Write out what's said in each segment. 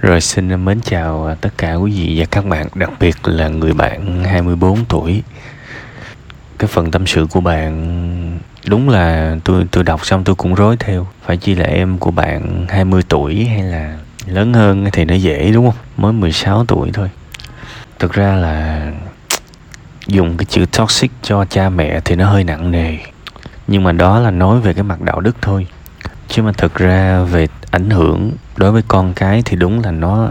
Rồi xin mến chào à, tất cả quý vị và các bạn, đặc biệt là người bạn 24 tuổi. Cái phần tâm sự của bạn đúng là tôi tôi đọc xong tôi cũng rối theo. Phải chi là em của bạn 20 tuổi hay là lớn hơn thì nó dễ đúng không? Mới 16 tuổi thôi. Thực ra là dùng cái chữ toxic cho cha mẹ thì nó hơi nặng nề. Nhưng mà đó là nói về cái mặt đạo đức thôi. Chứ mà thực ra về ảnh hưởng đối với con cái thì đúng là nó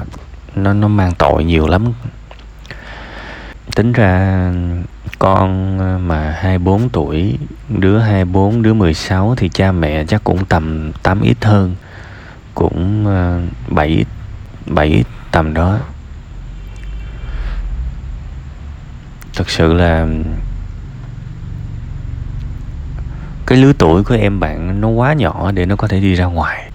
nó nó mang tội nhiều lắm. Tính ra con ờ, mà 24 tuổi đứa 24 đứa 16 thì cha mẹ chắc cũng tầm 8 ít hơn cũng 7 ờ, 7 tầm đó. Thật sự là cái lứa tuổi của em bạn nó quá nhỏ để nó có thể đi ra ngoài.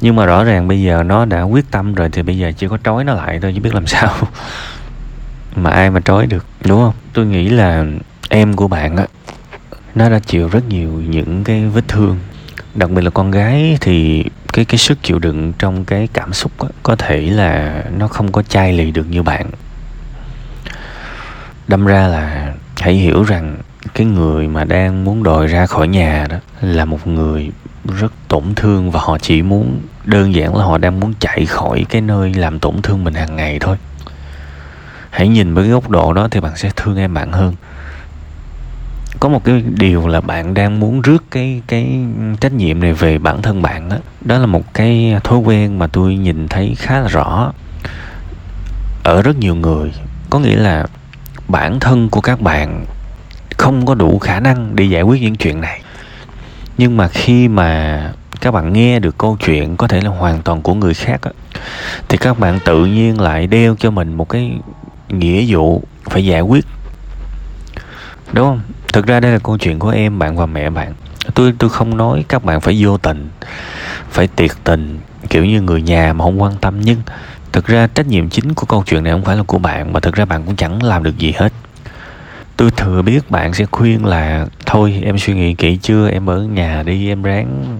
Nhưng mà rõ ràng bây giờ nó đã quyết tâm rồi thì bây giờ chỉ có trói nó lại thôi chứ biết làm sao. Mà ai mà trói được đúng không? Tôi nghĩ là em của bạn á nó đã chịu rất nhiều những cái vết thương. Đặc biệt là con gái thì cái cái sức chịu đựng trong cái cảm xúc á, có thể là nó không có chai lì được như bạn. Đâm ra là hãy hiểu rằng cái người mà đang muốn đòi ra khỏi nhà đó là một người rất tổn thương và họ chỉ muốn, đơn giản là họ đang muốn chạy khỏi cái nơi làm tổn thương mình hàng ngày thôi. Hãy nhìn với cái góc độ đó thì bạn sẽ thương em bạn hơn. Có một cái điều là bạn đang muốn rước cái cái trách nhiệm này về bản thân bạn đó đó là một cái thói quen mà tôi nhìn thấy khá là rõ ở rất nhiều người. Có nghĩa là bản thân của các bạn không có đủ khả năng để giải quyết những chuyện này. Nhưng mà khi mà các bạn nghe được câu chuyện có thể là hoàn toàn của người khác á, thì các bạn tự nhiên lại đeo cho mình một cái nghĩa vụ phải giải quyết. Đúng không? Thực ra đây là câu chuyện của em bạn và mẹ bạn. Tôi tôi không nói các bạn phải vô tình phải tiệt tình kiểu như người nhà mà không quan tâm. Nhưng thực ra trách nhiệm chính của câu chuyện này không phải là của bạn mà thực ra bạn cũng chẳng làm được gì hết tôi thừa biết bạn sẽ khuyên là, thôi, em suy nghĩ kỹ chưa? Em ở nhà đi, em ráng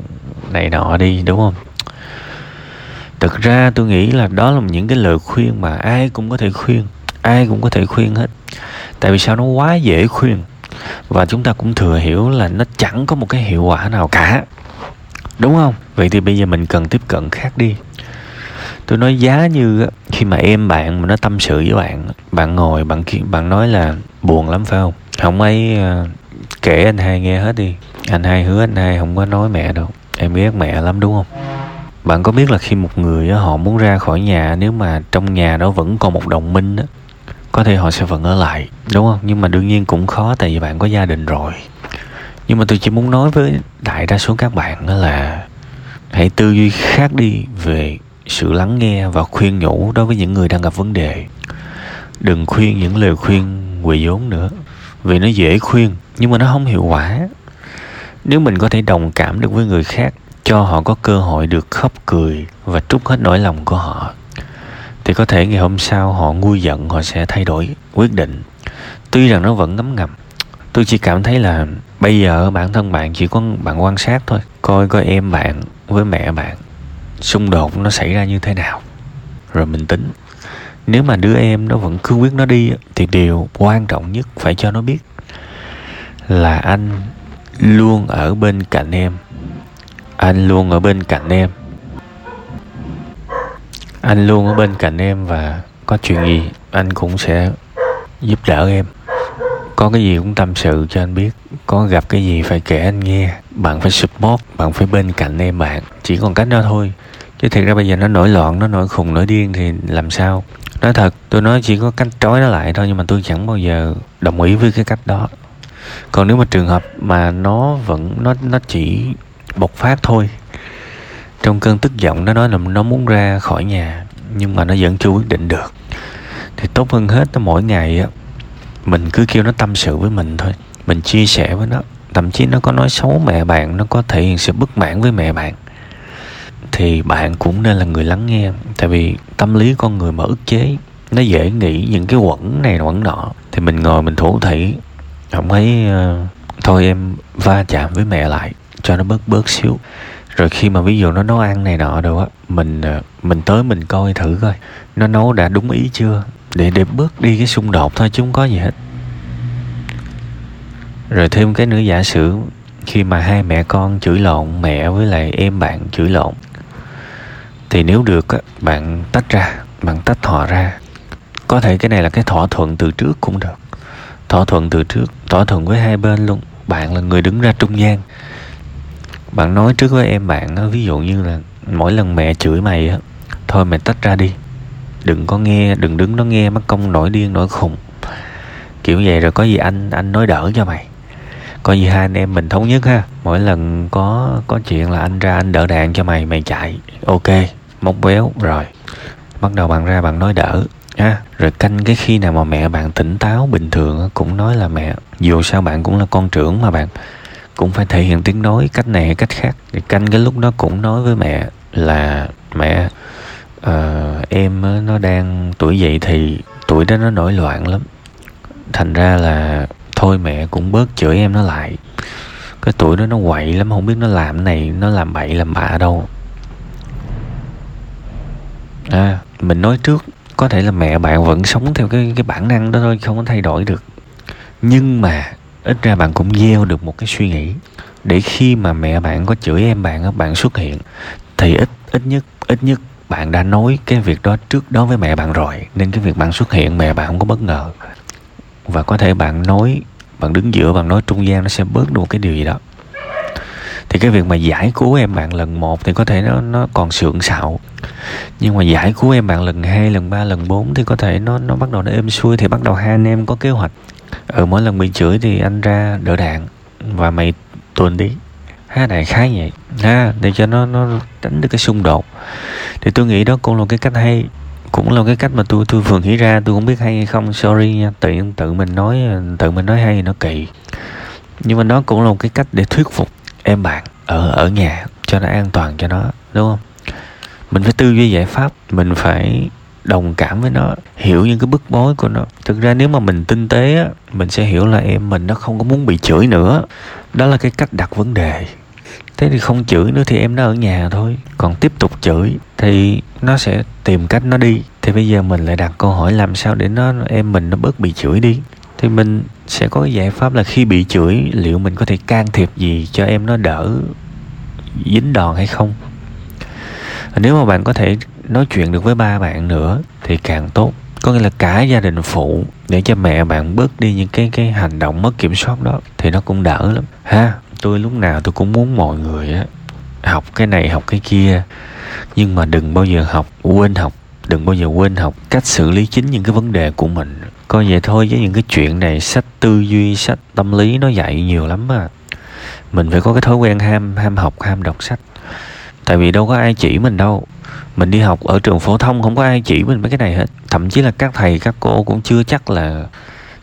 này nọ đi đúng không? Thực ra tôi nghĩ là đó là những cái lời khuyên mà ai cũng có thể khuyên, ai cũng có thể khuyên hết. Tại vì sao? Nó quá dễ khuyên. Và chúng ta cũng thừa hiểu là nó chẳng có một cái hiệu quả nào cả. Đúng không? Vậy thì bây giờ mình cần tiếp cận khác đi. Tôi nói giá như khi mà em bạn mà nó tâm sự với bạn bạn ngồi, bạn bạn nói là buồn lắm, phải không? Không ấy ờ, kể anh hai nghe hết đi. Anh hai hứa anh hai không có nói mẹ đâu. Em ghét mẹ lắm, đúng không? Bạn có biết là khi một người họ muốn ra khỏi nhà, nếu mà trong nhà đó vẫn còn một đồng minh á, có thể họ sẽ vẫn ở lại, đúng không? Nhưng mà đương nhiên cũng khó, tại vì bạn có gia đình rồi. Nhưng mà tôi chỉ muốn nói với đại đa số các bạn đó là hãy tư duy khác đi về sự lắng nghe và khuyên nhủ đối với những người đang gặp vấn đề. Đừng khuyên những lời khuyên quỳ vốn nữa. Vì nó dễ khuyên, nhưng mà nó không hiệu quả. Nếu mình có thể đồng cảm được với người khác, cho họ có cơ hội được khóc cười và trút hết nỗi lòng của họ, thì có thể ngày hôm sau họ nguôi giận, họ sẽ thay đổi quyết định. Tuy rằng nó vẫn ngấm ngầm, tôi chỉ cảm thấy là bây giờ bản thân bạn chỉ có bạn quan sát thôi, coi coi em bạn với mẹ bạn, xung đột nó xảy ra như thế nào. Rồi mình tính nếu mà đứa em nó vẫn cứ quyết nó đi thì điều quan trọng nhất phải cho nó biết là anh luôn ở bên cạnh em. Anh luôn ở bên cạnh em. Anh luôn ở bên cạnh em và có chuyện gì anh cũng sẽ giúp đỡ em. Có cái gì cũng tâm sự cho anh biết. Có gặp cái gì phải kể anh nghe. Bạn phải support, bạn phải bên cạnh em bạn. Chỉ còn cách đó thôi. Chứ thiệt ra bây giờ nó nổi loạn, nó nổi khùng, nổi điên thì làm sao? Nói thật, tôi nói chỉ có cách trói nó lại thôi, nhưng mà tôi chẳng bao giờ đồng ý với cái cách đó. Còn nếu mà trường hợp mà nó vẫn, nó nó chỉ bộc phát thôi, trong cơn tức giận nó nói là nó muốn ra khỏi nhà, nhưng mà nó vẫn chưa quyết định được, thì tốt hơn hết nó mỗi ngày á, mình cứ kêu nó tâm sự với mình thôi, mình chia sẻ với nó. Thậm chí nó có nói xấu mẹ bạn, nó có thể hiện sự bất mãn với mẹ bạn thì bạn cũng nên là người lắng nghe. Tại vì tâm lý con người mà ức chế nó dễ nghĩ những cái quẩn này quẩn nọ thì mình ngồi mình thủ thị, không thấy uh, ờ, thôi em va chạm với mẹ lại cho nó bớt bớt xíu. Rồi khi mà ví dụ nó nấu ăn này nọ đâu á mình ờ, mình tới mình coi thử coi nó nấu đã đúng ý chưa? Để để bớt đi cái xung đột thôi chứ không có gì hết. Rồi thêm cái nữa giả sử khi mà hai mẹ con chửi lộn mẹ với lại em bạn chửi lộn thì nếu được bạn tách ra, bạn tách họ ra, có thể cái này là cái thỏa thuận từ trước cũng được. Thỏa thuận từ trước, thỏa thuận với hai bên luôn. Bạn là người đứng ra trung gian. Bạn nói trước với em bạn ví dụ như là mỗi lần mẹ chửi mày á, thôi mày tách ra đi, đừng có nghe, đừng đứng đó nghe, mất công nổi điên nổi khùng. Kiểu vậy rồi có gì anh anh nói đỡ cho mày coi như hai anh em mình thống nhất ha. Mỗi lần có có chuyện là anh ra anh đỡ đạn cho mày mày chạy. Ok móc béo rồi. Bắt đầu bạn ra bạn nói đỡ ha. Rồi canh cái khi nào mà mẹ bạn tỉnh táo bình thường cũng nói là mẹ dù sao bạn cũng là con trưởng mà bạn cũng phải thể hiện tiếng nói cách này hay cách khác. Thì canh cái lúc đó cũng nói với mẹ là mẹ uh, em nó đang tuổi dậy thì tuổi đó nó nổi loạn lắm. Thành ra là thôi mẹ, cũng bớt chửi em nó lại. Cái tuổi đó nó quậy lắm, không biết nó làm này, nó làm bậy, làm bạ đâu. À mình nói trước, có thể là mẹ bạn vẫn sống theo cái cái bản năng đó thôi, không có thay đổi được. Nhưng mà, ít ra bạn cũng gieo được một cái suy nghĩ. Để khi mà mẹ bạn có chửi em bạn bạn xuất hiện, thì ít ít nhất ít nhất bạn đã nói cái việc đó trước đó với mẹ bạn rồi. Nên cái việc bạn xuất hiện, mẹ bạn không có bất ngờ và có thể bạn nói bạn đứng giữa bạn nói trung gian nó sẽ bớt được cái điều gì đó. Thì cái việc mà giải cứu em bạn lần một thì có thể nó nó còn sượng sạo. Nhưng mà giải cứu em bạn lần hai lần ba lần bốn thì có thể nó nó bắt đầu nó êm xuôi thì bắt đầu hai anh em có kế hoạch. Ở ừ, mỗi lần bị chửi thì anh ra đỡ đạn. Và mày tuần đi. Ha đại khái vậy. Ha để cho nó nó tránh được cái xung đột. Thì tôi nghĩ đó cũng là cái cách hay cũng là cái cách mà tôi tôi vừa nghĩ ra, tôi cũng biết hay hay không, sorry nha. Tự tự mình nói, tự mình nói hay thì nó kỳ. Nhưng mà nó cũng là một cái cách để thuyết phục em bạn ở ở nhà cho nó an toàn cho nó, đúng không? Mình phải tư duy giải pháp, mình phải đồng cảm với nó, hiểu những cái bức bối của nó. Thực ra nếu mà mình tinh tế á, mình sẽ hiểu là em mình nó không có muốn bị chửi nữa. Đó là cái cách đặt vấn đề thế thì không chửi nữa thì em nó ở nhà thôi. Còn tiếp tục chửi thì nó sẽ tìm cách nó đi. Thì bây giờ mình lại đặt câu hỏi làm sao để nó, em mình nó bớt bị chửi đi. Thì mình sẽ có cái giải pháp là khi bị chửi, liệu mình có thể can thiệp gì cho em nó đỡ dính đòn hay không? Nếu mà bạn có thể nói chuyện được với ba bạn nữa thì càng tốt. Có nghĩa là cả gia đình phụ để cho mẹ bạn bớt đi những cái cái hành động mất kiểm soát đó thì nó cũng đỡ lắm. Ha? Tôi lúc nào tôi cũng muốn mọi người á, học cái này, học cái kia. Nhưng mà đừng bao giờ học, quên học, đừng bao giờ quên học cách xử lý chính những cái vấn đề của mình. Coi vậy thôi với những cái chuyện này, sách tư duy, sách tâm lý nó dạy nhiều lắm mà mình phải có cái thói quen ham ham học, ham đọc sách. Tại vì đâu có ai chỉ mình đâu. Mình đi học ở trường phổ thông không có ai chỉ mình mấy cái này hết. Thậm chí là các thầy, các cô cũng chưa chắc là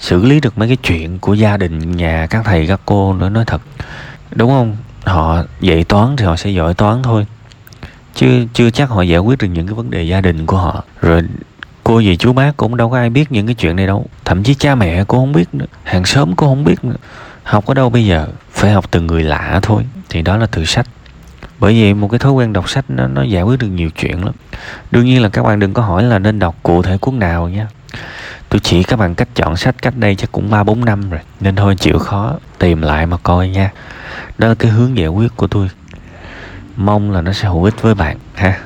xử lý được mấy cái chuyện của gia đình, nhà, các thầy, các cô nữa, nói thật. Đúng không? Họ dạy toán thì họ sẽ giỏi toán thôi. Chứ chưa chắc họ giải quyết được những cái vấn đề gia đình của họ. Rồi cô dì chú bác cũng đâu có ai biết những cái chuyện này đâu. Thậm chí cha mẹ cô không biết nữa. Hàng xóm cô không biết nữa. Học ở đâu bây giờ? Phải học từ người lạ thôi. Thì đó là từ sách. Bởi vì một cái thói quen đọc sách nó nó giải quyết được nhiều chuyện lắm. Đương nhiên là các bạn đừng có hỏi là nên đọc cụ thể cuốn nào nha tôi chỉ các bạn cách chọn sách cách đây chắc cũng ba bốn năm rồi, nên thôi chịu khó tìm lại mà coi nha. Đó là cái hướng giải quyết của tôi. Mong là nó sẽ hữu ích với bạn, ha.